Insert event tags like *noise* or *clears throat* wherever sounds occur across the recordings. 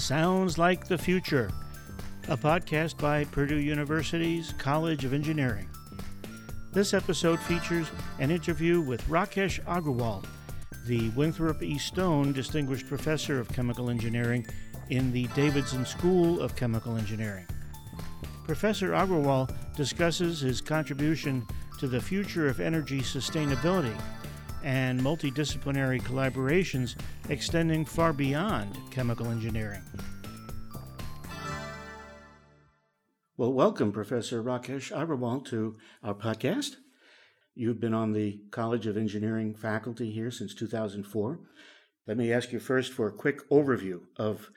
Sounds Like the Future, a podcast by Purdue University's College of Engineering. This episode features an interview with Rakesh Agrawal, the Winthrop E. Stone Distinguished Professor of Chemical Engineering in the Davidson School of Chemical Engineering. Professor Agrawal discusses his contribution to the future of energy sustainability and multidisciplinary collaborations extending far beyond chemical engineering. Well, welcome, Professor Rakesh Agrawal, to our podcast. You've been on the College of Engineering faculty here since 2004. Let me ask you first for a quick overview of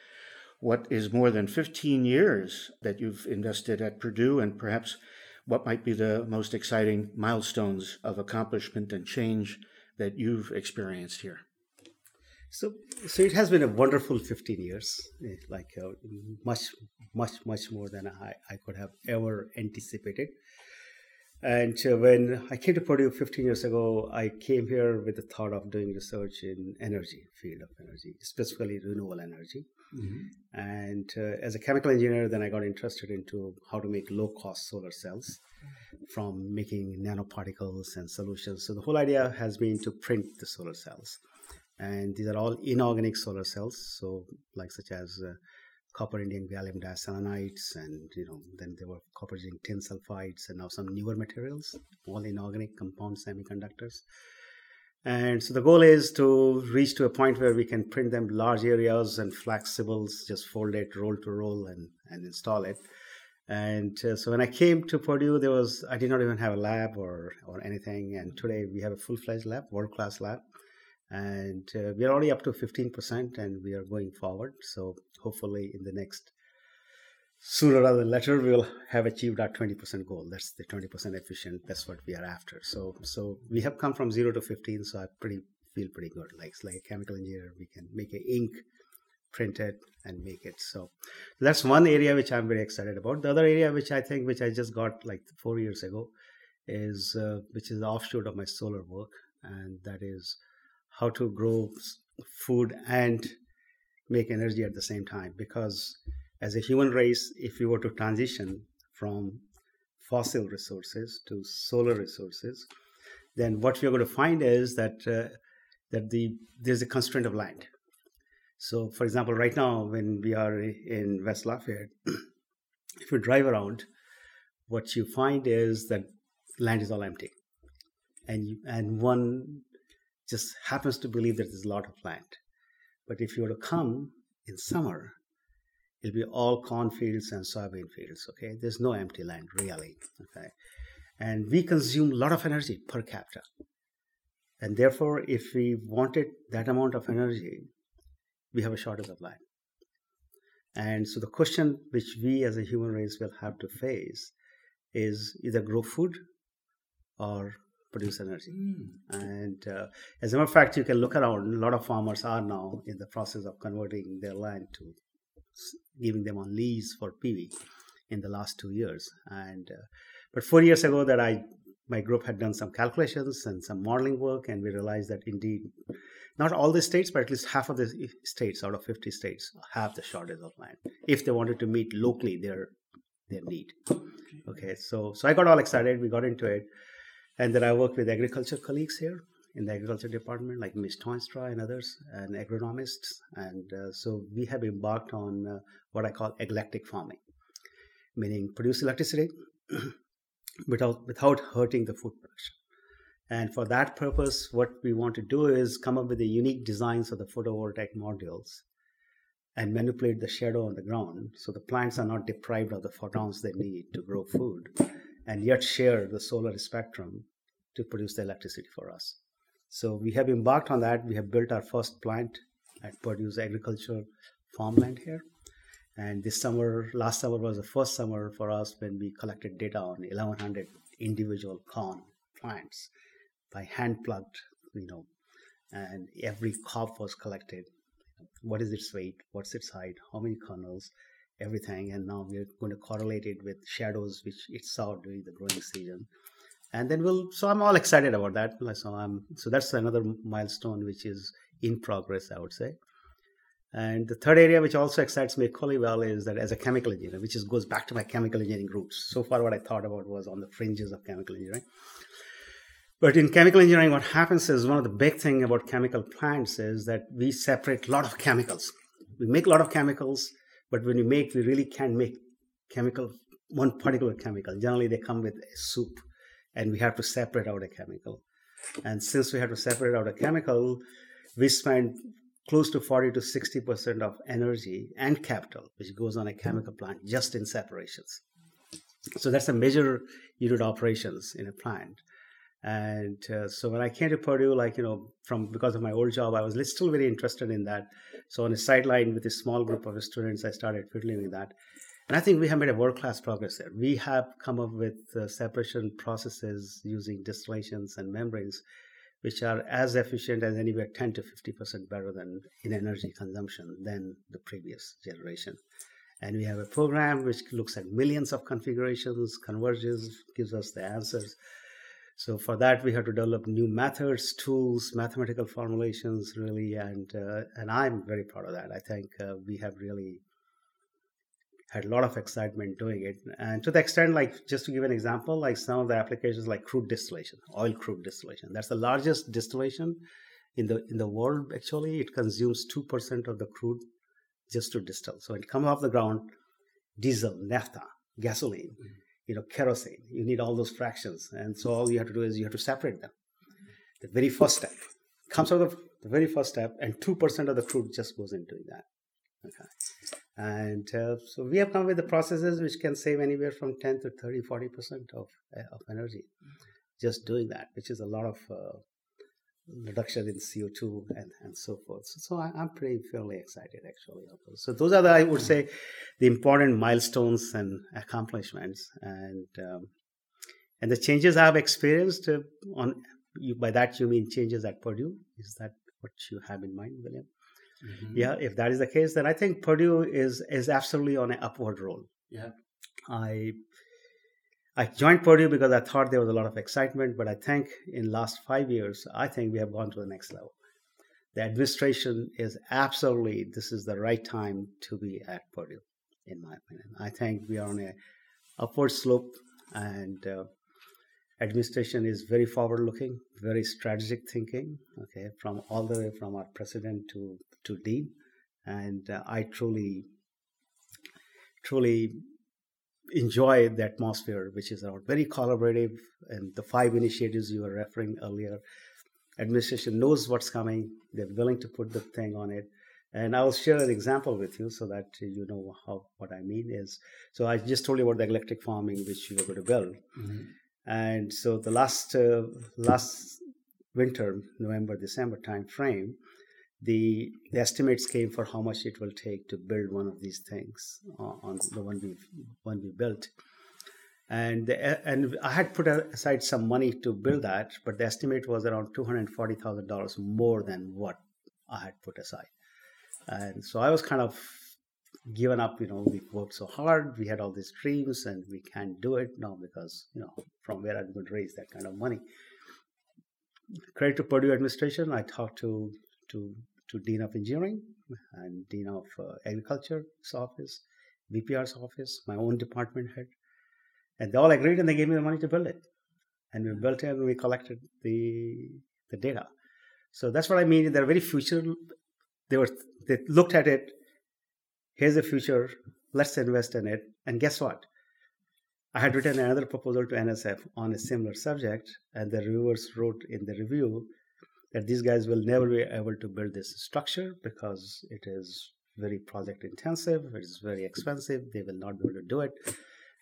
what is more than 15 years that you've invested at Purdue and perhaps what might be the most exciting milestones of accomplishment and change that you've experienced here? So, so it has been a wonderful 15 years, eh, like uh, much, much, much more than I, I could have ever anticipated. And uh, when I came to Purdue 15 years ago, I came here with the thought of doing research in energy, field of energy, specifically renewable energy. Mm-hmm. And uh, as a chemical engineer, then I got interested into how to make low-cost solar cells from making nanoparticles and solutions. So the whole idea has been to print the solar cells, and these are all inorganic solar cells. So like such as uh, copper indium gallium diselenides, and you know then there were copper zinc tin sulfides, and now some newer materials, all inorganic compound semiconductors. And so the goal is to reach to a point where we can print them large areas and flexibles, just fold it roll to roll and, and install it. And uh, so when I came to Purdue, there was I did not even have a lab or or anything. And today we have a full fledged lab, world class lab, and uh, we are already up to fifteen percent, and we are going forward. So hopefully in the next sooner rather than later we'll have achieved our 20% goal. That's the 20% efficient. That's what we are after. So so we have come from 0 to 15 so i pretty feel pretty good. Like like a chemical engineer we can make a ink print it and make it. So that's one area which i'm very excited about. The other area which i think which i just got like four years ago is uh, which is the offshoot of my solar work. And that is how to grow food and make energy at the same time because as a human race, if we were to transition from fossil resources to solar resources, then what we are going to find is that uh, that the there's a constraint of land. So, for example, right now when we are in West Lafayette, *clears throat* if you drive around, what you find is that land is all empty, and you, and one just happens to believe that there's a lot of land. But if you were to come in summer it'll be all cornfields and soybean fields. Okay, there's no empty land really. Okay, and we consume a lot of energy per capita, and therefore, if we wanted that amount of energy, we have a shortage of land. And so the question which we as a human race will have to face is either grow food or produce energy. Mm. And uh, as a matter of fact, you can look around, a lot of farmers are now in the process of converting their land to giving them on lease for PV in the last two years. And uh, but four years ago, that I my group had done some calculations and some modeling work, and we realized that indeed, not all the states, but at least half of the states out of 50 states have the shortage of land if they wanted to meet locally their their need. Okay, so so I got all excited. We got into it, and then I work with agriculture colleagues here in the agriculture department, like Ms. Tuinstra and others, and agronomists. And uh, so we have embarked on uh, what I call aglectric farming, meaning produce electricity *clears throat* without, without hurting the food production. And for that purpose, what we want to do is come up with the unique designs of the photovoltaic modules and manipulate the shadow on the ground so the plants are not deprived of the photons they need to grow food and yet share the solar spectrum to produce the electricity for us. So we have embarked on that. We have built our first plant at Purdue's agricultural farmland here. And this summer, last summer was the first summer for us when we collected data on 1,100 individual corn plants by hand plugged, you know, and every cob was collected. What is its weight? What's its height? How many kernels? Everything. And now we're going to correlate it with shadows which it saw during the growing season and then we'll so i'm all excited about that so i'm so that's another milestone which is in progress i would say And the third area, which also excites me equally well, is that as a chemical engineer, which is, goes back to my chemical engineering roots. So far, what I thought about was on the fringes of chemical engineering. But in chemical engineering, what happens is one of the big thing about chemical plants is that we separate a lot of chemicals. We make a lot of chemicals, but when we make, we really can't make chemical one particular chemical. Generally, they come with a soup, and we have to separate out a chemical. And since we have to separate out a chemical, we spend close to 40 to 60% of energy and capital, which goes on a chemical plant just in separations. So that's a major unit operations in a plant. And uh, so when I came to Purdue, like, you know, from because of my old job, I was still very interested in that. So on a sideline with a small group of students, I started fiddling with that. And I think we have made a world class progress there. We have come up with uh, separation processes using distillations and membranes which are as efficient as anywhere 10 to 50% better than in energy consumption than the previous generation. And we have a program which looks at millions of configurations, converges, gives us the answers. So for that, we have to develop new methods, tools, mathematical formulations, really, and uh, and I'm very proud of that. I think uh, we have really had a lot of excitement doing it. And to the extent, like just to give an example, like some of the applications like crude distillation, oil crude distillation. That's the largest distillation in the in the world. Actually, it consumes two percent of the crude just to distill. So it comes off the ground, diesel, naphtha, gasoline, mm-hmm. You know, kerosene. You need all those fractions, and so all you have to do is you have to separate them. The very first step comes out of the very first step, and two percent of the crude just goes into that. Okay. And uh, so we have come with the processes which can save anywhere from 10 to 30, 40% of, uh, of energy just doing that, which is a lot of uh, reduction in CO2 and, and so forth. So, so I, am pretty fairly excited actually. So those are the, I would say, the important milestones and accomplishments. And um, and the changes I've experienced uh, on you, by that you mean changes at Purdue? Is that what you have in mind, William? Mm-hmm. Yeah, if that is the case, then I think Purdue is is absolutely on an upward roll. Yeah, I I joined Purdue because I thought there was a lot of excitement, but I think in last five years, I think we have gone to the next level. The administration is absolutely this is the right time to be at Purdue, in my opinion. I think we are on a upward slope, and uh, administration is very forward looking, very strategic thinking. Okay, from all the way from our president to to Dean, and uh, I truly, truly enjoy the atmosphere, which is around very collaborative. And the five initiatives you were referring earlier, administration knows what's coming. They're willing to put the thing on it. And I'll share an example with you so that you know how what I mean is. So I just told you about the electric farming which you were going to build, mm-hmm. and so the last uh, last winter, November December time frame, the, the estimates came for how much it will take to build one of these things uh, on the one we one we built and the, and I had put aside some money to build that, but the estimate was around two hundred forty thousand dollars more than what I had put aside, and so I was kind of given up. You know, we worked so hard, we had all these dreams, and we can't do it now because you know from where I'm going to raise that kind of money. Credit to Purdue administration, I talked to to to Dean of Engineering and Dean of uh, Agriculture's office, VPR's office, my own department head. And they all agreed and they gave me the money to build it. And we built it and we collected the, the data. So that's what I mean. They're very future. They were they looked at it. Here's the future. Let's invest in it. And guess what? I had written another proposal to NSF on a similar subject, and the reviewers wrote in the review that these guys will never be able to build this structure because it is very project intensive, it is very expensive, they will not be able to do it.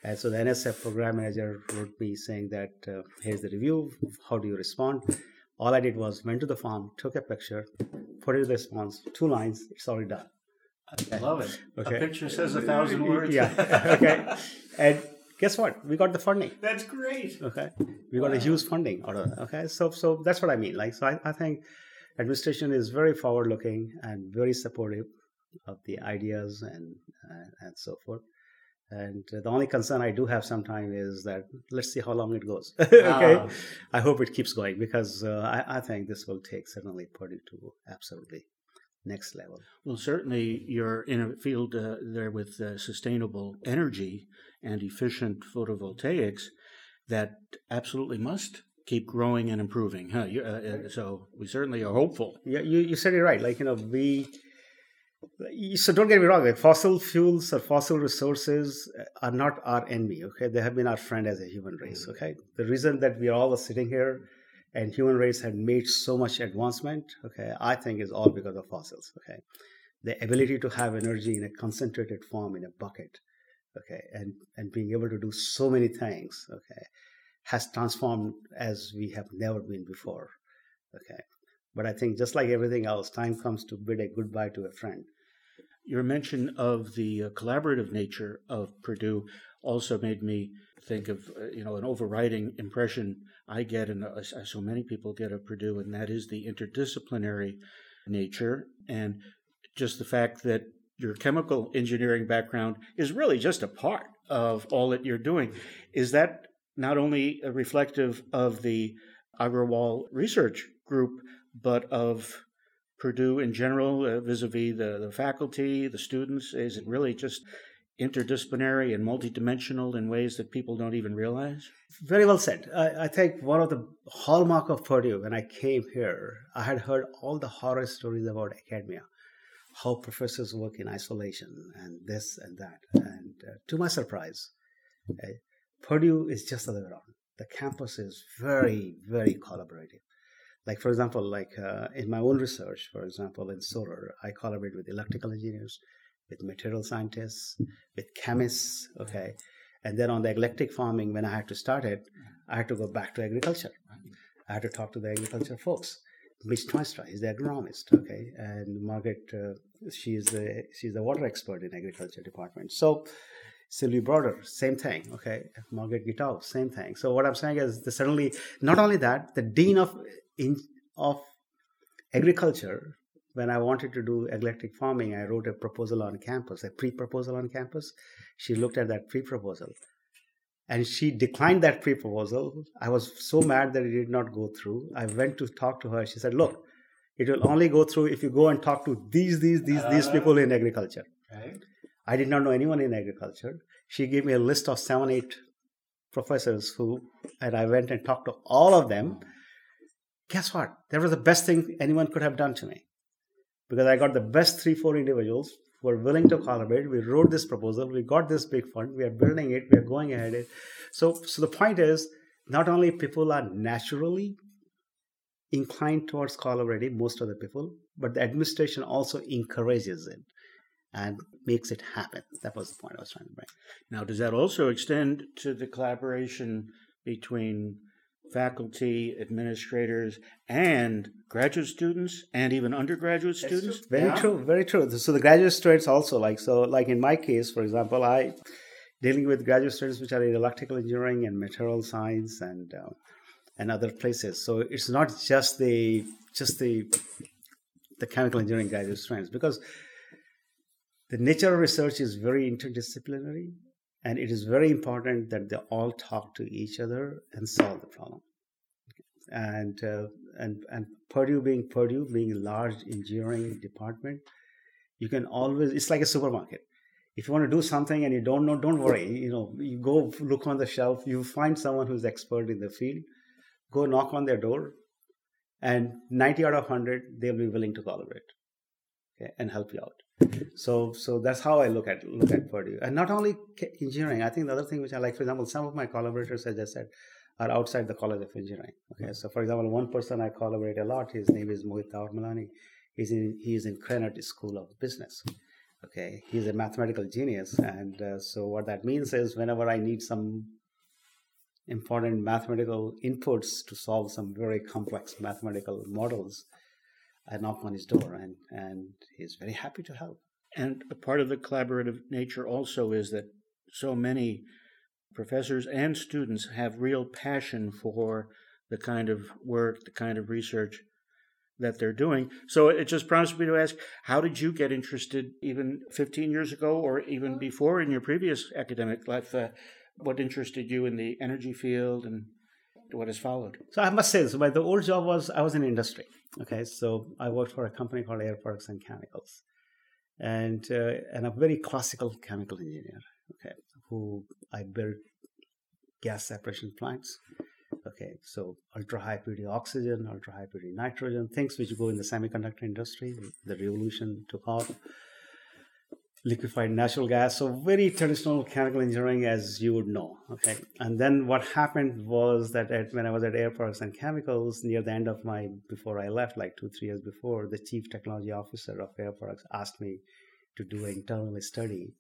And so the NSF program manager wrote me saying that uh, here's the review, how do you respond? All I did was went to the farm, took a picture, put it in the response, two lines, it's already done. I love it. Okay. A picture says a thousand words. yeah. *laughs* okay. And guess what? We got the funding. That's great. Okay, we got wow. a huge funding out of that. Okay, so so that's what I mean. Like, so I, I think administration is very forward looking and very supportive of the ideas and uh, and so forth. And the only concern I do have sometimes is that let's see how long it goes. *laughs* okay, ah. I hope it keeps going because uh, I, I think this will take certainly Purdue to absolutely next level. Well, certainly you're in a field uh, there with uh, sustainable energy and efficient photovoltaics that absolutely must keep growing and improving. Huh? You, uh, uh so we certainly are hopeful. Yeah, you, you said it right. Like, you know, we so don't get me wrong like fossil fuels or fossil resources are not our enemy okay they have been our friend as a human race mm. okay the reason that we are all sitting here and human race had made so much advancement okay i think is all because of fossils okay the ability to have energy in a concentrated form in a bucket okay and and being able to do so many things okay has transformed as we have never been before okay. But i think just like everything else time comes to bid a goodbye to a friend. Your mention of the uh, collaborative nature of purdue also made me think of uh, you know an overriding impression I get, and uh, so many people get of Purdue, and that is the interdisciplinary nature and just the fact that your chemical engineering background is really just a part of all that you're doing. Is that not only reflective of the Agrawal Research Group, but of Purdue in general, uh, vis-a-vis the, the faculty, the students? Is it really just interdisciplinary and multidimensional in ways that people don't even realize? Very well said. I, I, think one of the hallmark of Purdue when I came here, I had heard all the horror stories about academia, how professors work in isolation and this and that. And uh, to my surprise, uh, Purdue is just the other way around. The campus is very, very collaborative. Like for example, like uh, in my own research, for example, in solar, I collaborate with electrical engineers, with material scientists, with chemists, okay. And then on the aglectric farming, when I had to start it, I had to go back to agriculture. I had to talk to the agriculture folks. Mitch Tuinstra is the agronomist, okay, and Margaret, uh, she's the she's the water expert in agriculture department. So Sylvie Brouder, same thing, okay. Margaret Gitau, same thing. So what I'm saying is, the, suddenly, not only that, the dean of in, of agriculture when I wanted to do aglectric farming, I wrote a proposal on campus, a pre proposal on campus. She looked at that pre proposal and she declined that pre proposal. I was so mad that it did not go through. I went to talk to her. She said, Look, it will only go through if you go and talk to these, these, these, these uh, people in agriculture. Right. I did not know anyone in agriculture. She gave me a list of seven, eight professors who, and I went and talked to all of them. Guess what? That was the best thing anyone could have done to me because I got the best three, four individuals who are willing to collaborate. We wrote this proposal, we got this big fund, we are building it, we are going ahead. So, so the point is, not only people are naturally inclined towards collaborating, most of the people, but the administration also encourages it and makes it happen. That was the point I was trying to bring. Now, does that also extend to the collaboration between faculty, administrators, and graduate students, and even undergraduate students. Very yeah. true, very true. So the graduate students also like so like in my case, for example, I dealing with graduate students which are in electrical engineering and material science and uh, and other places. So it's not just the just the the chemical engineering graduate students because the nature of research is very interdisciplinary and it is very important that they all talk to each other and solve the problem and uh, and and Purdue being Purdue being a large engineering department, you can always it's like a supermarket. If you want to do something and you don't know, don't worry. You know, you go look on the shelf. You find someone who's expert in the field. Go knock on their door, and ninety out of hundred they'll be willing to collaborate, okay, and help you out so so that's how I look at look at Purdue, and not only engineering. I think the other thing which I like, for example, some of my collaborators, as I said, are outside the College of Engineering. Okay, so for example, one person I collaborate a lot. His name is Mohit Tawarmalani. He's in he's in Krannert School of Business. Okay, he's a mathematical genius, and uh, so what that means is whenever I need some important mathematical inputs to solve some very complex mathematical models, I knock on his door, and and he's very happy to help. And a part of the collaborative nature also is that so many professors and students have real passion for the kind of work, the kind of research that they're doing. So it just prompts me to ask, how did you get interested even 15 years ago or even before in your previous academic life? Uh, what interested you in the energy field and what has followed? So I must say this. My the old job was I was in industry. Okay, so I worked for a company called Air Products and Chemicals, and uh, and a very classical chemical engineer. Okay, who I built gas separation plants. Okay, so ultra high purity oxygen, ultra high purity nitrogen, things which go in the semiconductor industry. The revolution took off liquefied natural gas. So very traditional chemical engineering, as you would know. Okay, and then what happened was that at, when I was at Air Products and Chemicals, near the end of my before I left, like two three years before, the chief technology officer of Air Products asked me to do an internal study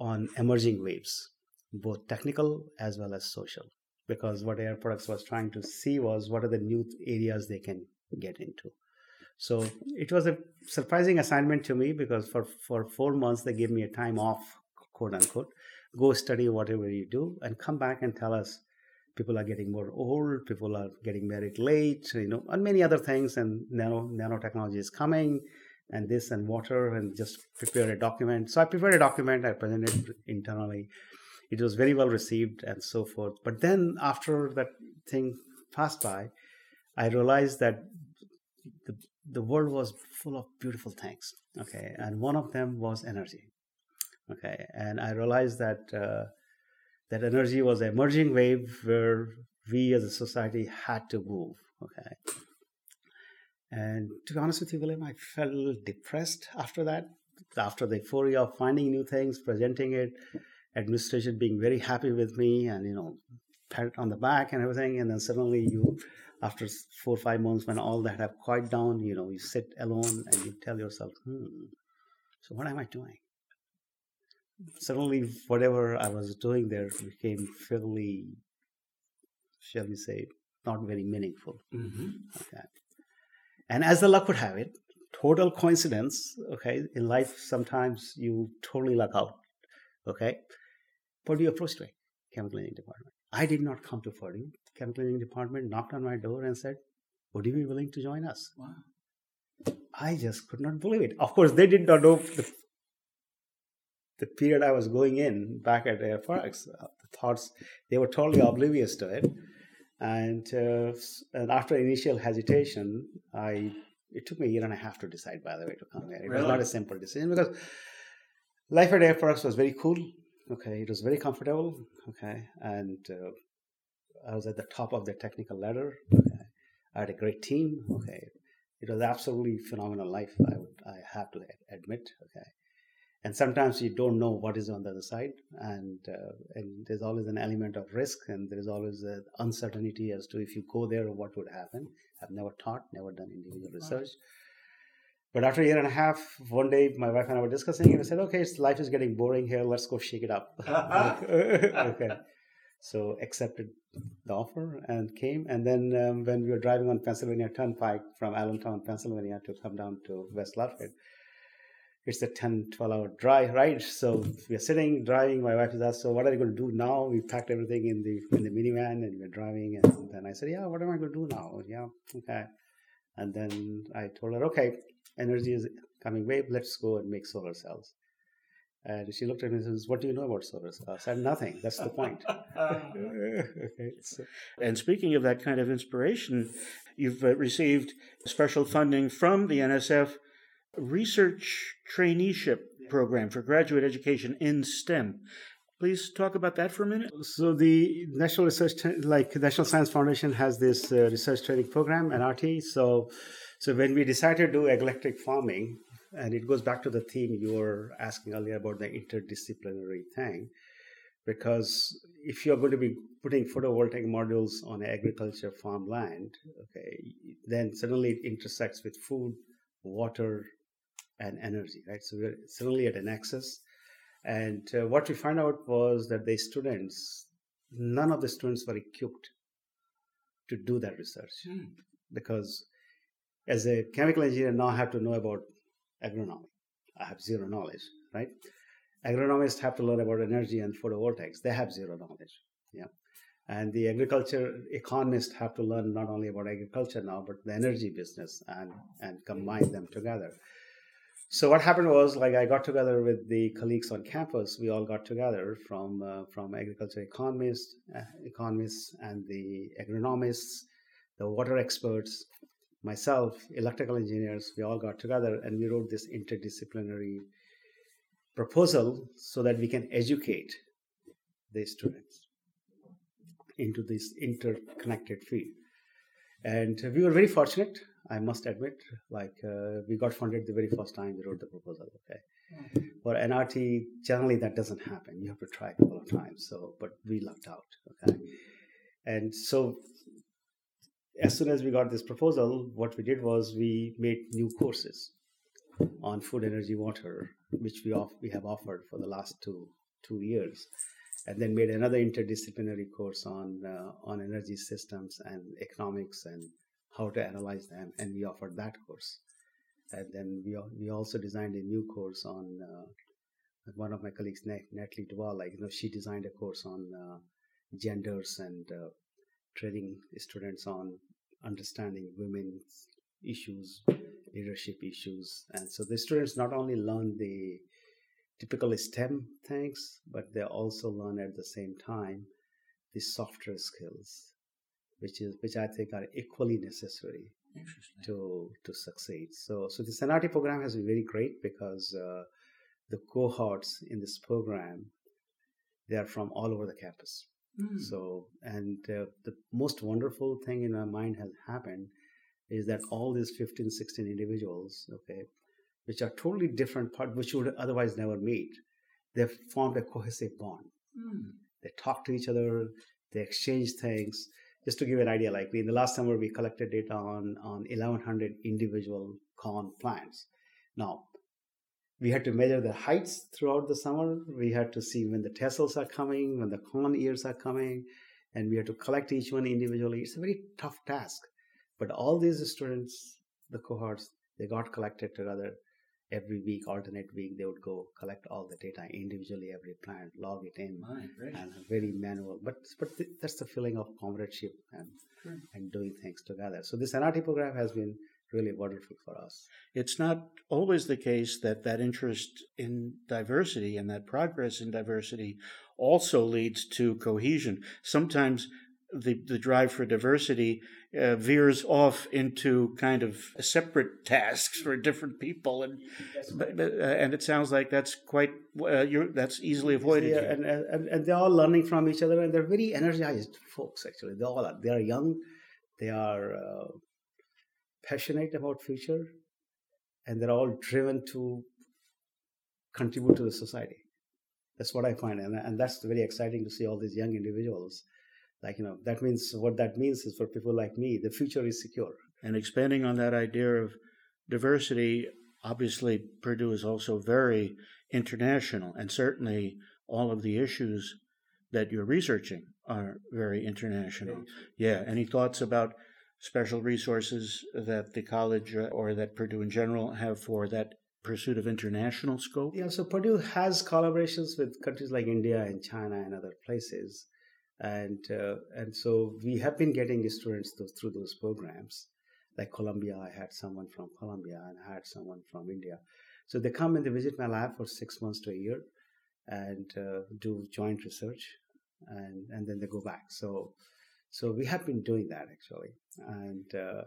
on emerging waves, both technical as well as social. Because what Air Products was trying to see was what are the new areas they can get into. So it was a surprising assignment to me because for, for four months they gave me a time off, quote unquote. Go study whatever you do and come back and tell us people are getting more old, people are getting married late, you know, and many other things. And nano nanotechnology is coming, and this and water, and just prepare a document. So I prepared a document, I presented internally. It was very well received and so forth. But then after that thing passed by, I realized that the the world was full of beautiful things okay? And one of them was energy okay? And i realized that uh, that energy was an emerging wave where we as a society had to move okay? And to be honest with you william i felt a little depressed after that after the euphoria of finding new things presenting it administration being very happy with me and you know pat on the back and everything and then suddenly you after four or five months when all that have quiet down you know you sit alone and you tell yourself hmm so what am i doing? Suddenly whatever i was doing there became fairly shall we say not very meaningful mm-hmm. okay and as the luck would have it total coincidence okay in life sometimes you totally luck out okay? Purdue approached me chemical engineering department i did not come to purdue chemical engineering department knocked on my door and said, Would you be willing to join us? Wow. I just could not believe it. Of course, they did not know the, the period I was going in back at Air Products. Uh, the thoughts, they were totally oblivious to it. And, uh, and after initial hesitation, I it took me a year and a half to decide, by the way, to come here. It really? was not a simple decision because life at Air Products was very cool. Okay, it was very comfortable. Okay, and uh, I was at the top of the technical ladder. Okay. I had a great team. Okay, it was absolutely phenomenal life. I would I have to admit. Okay, and sometimes you don't know what is on the other side, and uh, and there's always an element of risk, and there is always an uncertainty as to if you go there, what would happen. I've never taught, never done individual research. But after a year and a half, one day my wife and I were discussing, and we said, "Okay, life is getting boring here. Let's go shake it up." *laughs* *laughs* okay, so accepted the offer and came. And then um, when we were driving on Pennsylvania Turnpike from Allentown, Pennsylvania to come down to West Lafayette, it's a 10, 12 hour drive, right? So we are sitting, driving. My wife is asked, so what are you going to do now? We packed everything in the in the minivan and we're driving. And then I said, yeah, what am I going to do now? Yeah, okay. And then I told her, okay, energy is coming wave. Let's go and make solar cells. And she looked at me and says, What do you know about solar cells? I said, Nothing. That's the point. okay, *laughs* so. *laughs* And speaking of that kind of inspiration, you've uh, received special funding from the NSF Research Traineeship Program for Graduate Education in STEM. Please talk about that for a minute. So the National Research, like National Science Foundation, has this uh, research training program, NRT. So, so when we decided to do aglectric farming, and it goes back to the theme you were asking earlier about the interdisciplinary thing. Because if you're going to be putting photovoltaic modules on agriculture farmland, okay, then suddenly it intersects with food, water, and energy, right? So we're suddenly at an axis. And uh, what we found out was that the students, none of the students were equipped to do that research mm. because as a chemical engineer now I have to know about agronomy. I have zero knowledge, right? Agronomists have to learn about energy and photovoltaics. They have zero knowledge. Yeah. And the agriculture economists have to learn not only about agriculture now, but the energy business and, and combine them together. so what happened was like I got together with the colleagues on campus. We all got together from uh, from agriculture economists, uh, economists, and the agronomists, the water experts, myself, electrical engineers. We all got together and we wrote this interdisciplinary proposal so that we can educate the students into this interconnected field. And we were very fortunate I must admit, like uh, we got funded the very first time we wrote the proposal. Okay, for NRT, generally that doesn't happen. You have to try a couple of times. So, but we lucked out. Okay, and so as soon as we got this proposal, what we did was we made new courses on food, energy, water, which we off, we have offered for the last two two years, and then made another interdisciplinary course on uh, on energy systems and economics and how to analyze them, and we offered that course. And then we we also designed a new course on uh, one of my colleagues, Natalie Duval. Like you know, she designed a course on uh, genders and uh, training students on understanding women's issues, leadership issues, and so the students not only learn the typical STEM things, but they also learn at the same time the softer skills which is which I think are equally necessary to to succeed. So so the NRT program has been very great because uh, the cohorts in this program they are from all over the campus. Mm. So and uh, the most wonderful thing in my mind has happened is that all these 15 16 individuals okay which are totally different part which would otherwise never meet they've formed a cohesive bond mm. they talk to each other they exchange things just to give an idea, like we, in the last summer, we collected data on, on 1100 individual corn plants. Now, we had to measure the heights throughout the summer. We had to see when the tassels are coming, when the corn ears are coming, and we had to collect each one individually. It's a very tough task. But all these students, the cohorts, they got collected together every week, alternate week, they would go collect all the data individually, every plant, log it in, and very manual. But but th- that's the feeling of comradeship and sure. and doing things together. So this NRT program has been really wonderful for us. It's not always the case that that interest in diversity and that progress in diversity also leads to cohesion. Sometimes the, the drive for diversity uh, veers off into kind of separate tasks for different people, and uh, and it sounds like that's quite uh, that's easily avoided. Yeah, and, and and they're all learning from each other, and they're very energized folks. Actually, they all are. They are young, they are uh, passionate about future, and they're all driven to contribute to the society. That's what I find, and and that's very exciting to see all these young individuals. Like you know that means what that means is for people like me the future is secure. And expanding on that idea of diversity obviously purdue is also very international and certainly all of the issues that you're researching are very international. Yeah any thoughts about special resources that the college uh, or that purdue in general have for that pursuit of international scope? Yeah so purdue has collaborations with countries like india and china and other places. And uh, and so we have been getting students through those programs. Like colombia i had someone from colombia and i had someone from india. So they come and they visit my lab for six months to a year and uh, do joint research and and then they go back. So so we have been doing that actually and uh,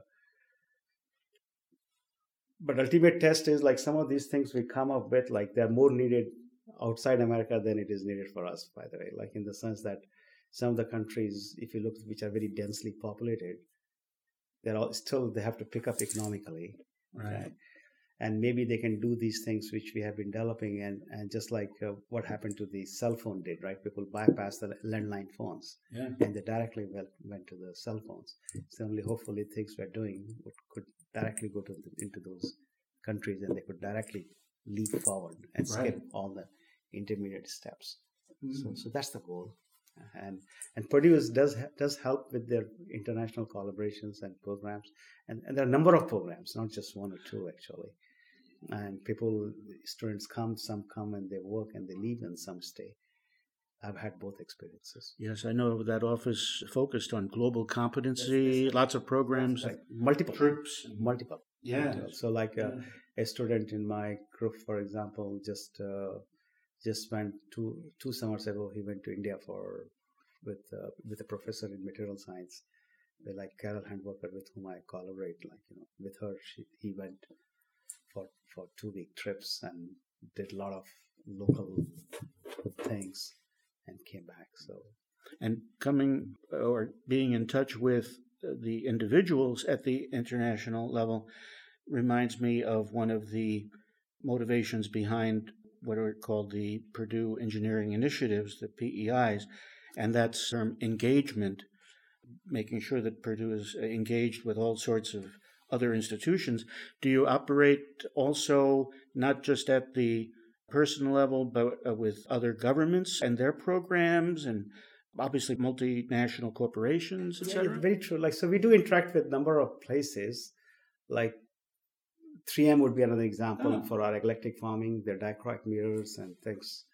but ultimate test is like some of these things we come up with like they're more needed outside america than it is needed for us by the way like in the sense that some of the countries, if you look, which are very densely populated, they're all still they have to pick up economically, right? right? And maybe they can do these things which we have been developing, and and just like uh, what happened to the cell phone did, right? People bypass the landline phones, yeah. and they directly went, went to the cell phones. Similarly, hopefully, things we're doing would, could directly go to the, into those countries, and they could directly leap forward and right. skip all the intermediate steps. Mm-hmm. So, so that's the goal and and Purdue does does help with their international collaborations and programs, and, and there are a number of programs, not just one or two actually. And people, students come, some come and they work and they leave, and some stay. I've had both experiences. Yes, I know that office focused on global competency, lots of programs, multiple groups multiple. Yeah. So like uh, a student in my group, for example, just uh, just went two two summers ago. He went to India for with uh, with a professor in material science, like Carol Handwerker, with whom I collaborate. Like you know, with her, she, he went for for two week trips and did a lot of local things and came back. So and coming or being in touch with the individuals at the international level reminds me of one of the motivations behind what are called the Purdue Engineering Initiatives, the PEIs, and that's term engagement, making sure that Purdue is engaged with all sorts of other institutions. Do you operate also not just at the personal level, but uh, with other governments and their programs and obviously multinational corporations, etc. Yeah, very true. Like so, we do interact with a number of places. Like 3M would be another example oh. for our aglectric farming, their dichroic mirrors and things.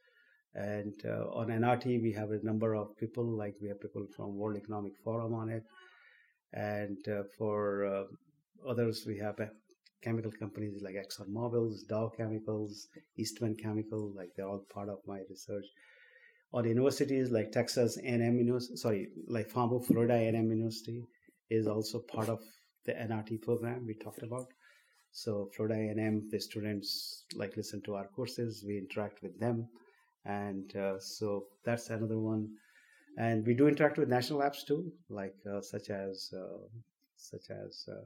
And uh, on NRT, we have a number of people, like we have people from World Economic Forum on it. And uh, for uh, others, we have uh, chemical companies like ExxonMobil's, Dow Chemicals, Eastman Chemical, like they're all part of my research or universities like Texas A&M University, sorry, like Farnborough, Florida A&M University is also part of the NRT program we talked about. So Florida A&M, the students like listen to our courses, we interact with them, and uh, so that's another one. And we do interact with national labs too, like uh, such as uh, such as uh,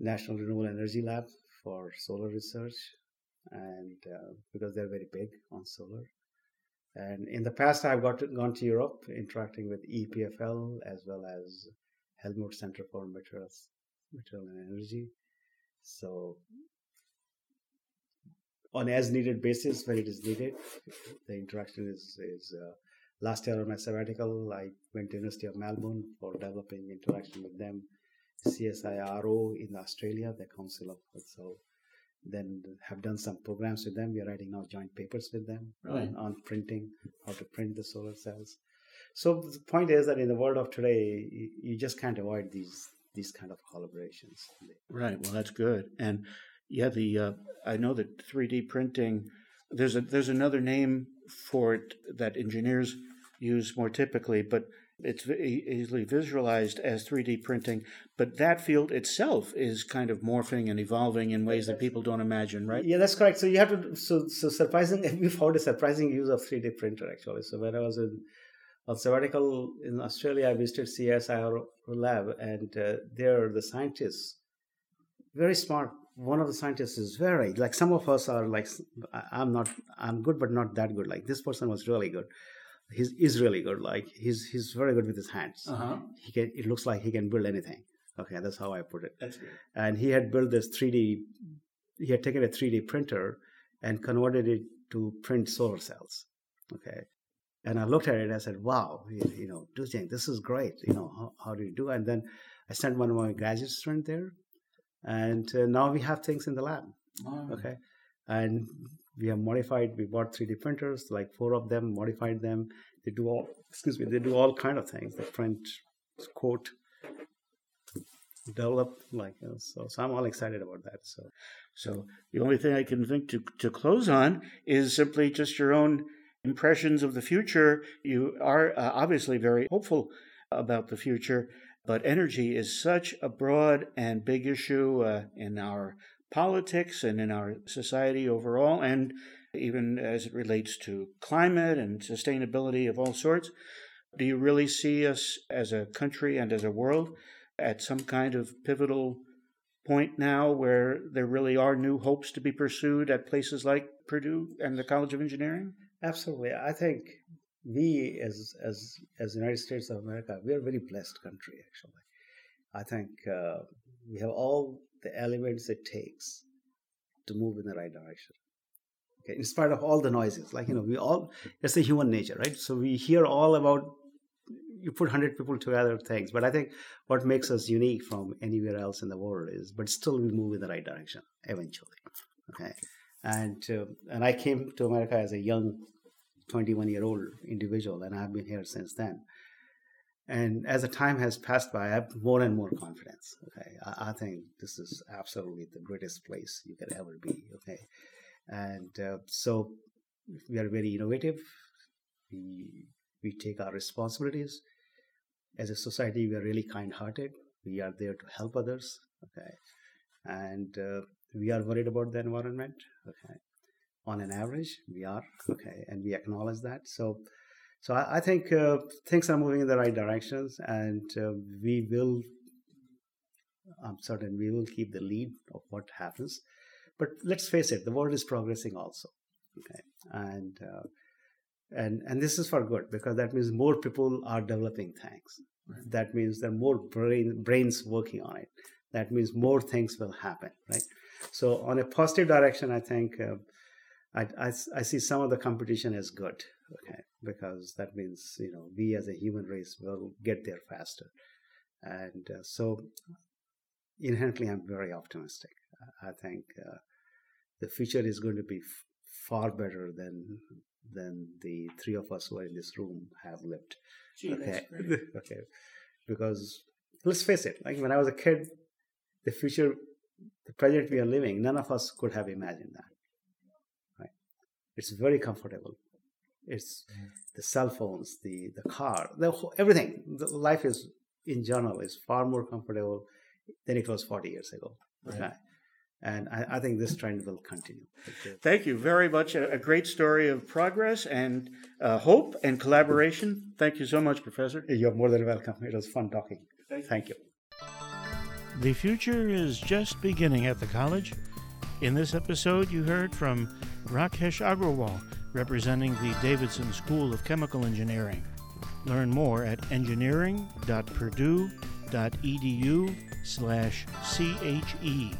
National Renewable Energy Lab for solar research, and uh, because they're very big on solar and in the past, I've got to, gone to Europe, interacting with EPFL as well as Helmholtz Center for Materials, Material and Energy. So, on as needed basis, when it is needed, the interaction is is. Uh, last year on my sabbatical, I went to University of Melbourne for developing interaction with them. CSIRO in Australia, the Council of so then have done some programs with them. We are writing now joint papers with them right. on, on, printing, how to print the solar cells. So the point is that in the world of today, you, you just can't avoid these these kind of collaborations. Right. Well, that's good. And yeah, the uh, I know that 3D printing. There's a there's another name for it that engineers use more typically, but it's easily visualized as 3D printing, but that field itself is kind of morphing and evolving in ways that people don't imagine, right? Yeah, that's correct. So you have to so so surprising. *laughs* We found a surprising use of 3D printer actually. So when I was in on sabbatical in Australia, I visited CSIRO lab, and uh, there the scientists very smart. One of the scientists is very like some of us are like I'm not I'm good but not that good. Like this person was really good he's is really good. Like he's he's very good with his hands. Uh-huh. He can. It looks like he can build anything. Okay, that's how I put it. That's good. And he had built this 3D. He had taken a 3D printer and converted it to print solar cells. Okay. And I looked at it. I said, "Wow, you, you know, Doojin, this is great. You know, how, how do you do?" And then I sent one of my graduate students there, and uh, now we have things in the lab. Wow. Okay, and we have modified we bought 3d printers like four of them modified them. They do all excuse me they do all kind of things. They print quote develop like you know, so so i'm all excited about that. So so the only thing i can think to to close on is simply just your own impressions of the future. You are uh, obviously very hopeful about the future but energy is such a broad and big issue uh, in our politics and in our society overall, and even as it relates to climate and sustainability of all sorts. Do you really see us as a country and as a world at some kind of pivotal point now where there really are new hopes to be pursued at places like Purdue and the College of Engineering? Absolutely. I think we as as as United States of America, we are a very blessed country actually. I think uh, we have all the elements it takes to move in the right direction. Okay, in spite of all the noises, like you know, we all it's a human nature, right? So we hear all about you put hundred people together things, but I think what makes us unique from anywhere else in the world is, but still we move in the right direction eventually. Okay, and uh, and I came to America as a young, twenty-one year old individual, and I've been here since then. And as the time has passed by, I have more and more confidence. Okay, I, I think this is absolutely the greatest place you can ever be. Okay, and uh, so we are very innovative. We we take our responsibilities as a society. We are really kind-hearted. We are there to help others. Okay, and uh, we are worried about the environment. Okay, on an average, we are okay, and we acknowledge that. So so I, I think uh, things are moving in the right directions, and uh, we will. I'm certain we will keep the lead of what happens. But let's face it, the world is progressing also. Okay, and uh, and and this is for good because that means more people are developing things. Right. That means there are more brain, brains working on it. That means more things will happen, right? So on a positive direction, I think uh, I, I, I see some of the competition as good okay because that means you know we as a human race will get there faster. And uh, so inherently i'm very optimistic. I think uh, the future is going to be f- far better than than the three of us who are in this room have lived. Gee, okay? *laughs* *laughs* okay. Because let's face it like when i was a kid the future the present we are living none of us could have imagined that it's very comfortable it's the cell phones, the the car, the whole, everything. The life is in general is far more comfortable than it was 40 years ago. Right. Okay. And I, I, think this trend will continue. Thank you very much. A, a great story of progress and uh, hope and collaboration. Thank you so much, Professor. You're more than welcome. It was fun talking. Thank you. Thank you. The future is just beginning at the college. In this episode, you heard from Rakesh Agrawal, representing the Davidson School of Chemical Engineering. Learn more at engineering.purdue.edu slash CHE.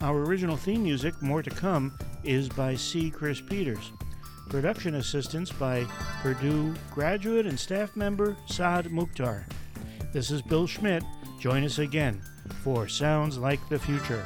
Our original theme music, More to Come, is by C. Chris Peters. Production assistance by Purdue graduate and staff member Saad Mukhtar. This is Bill Schmidt. Join us again for Sounds Like the Future.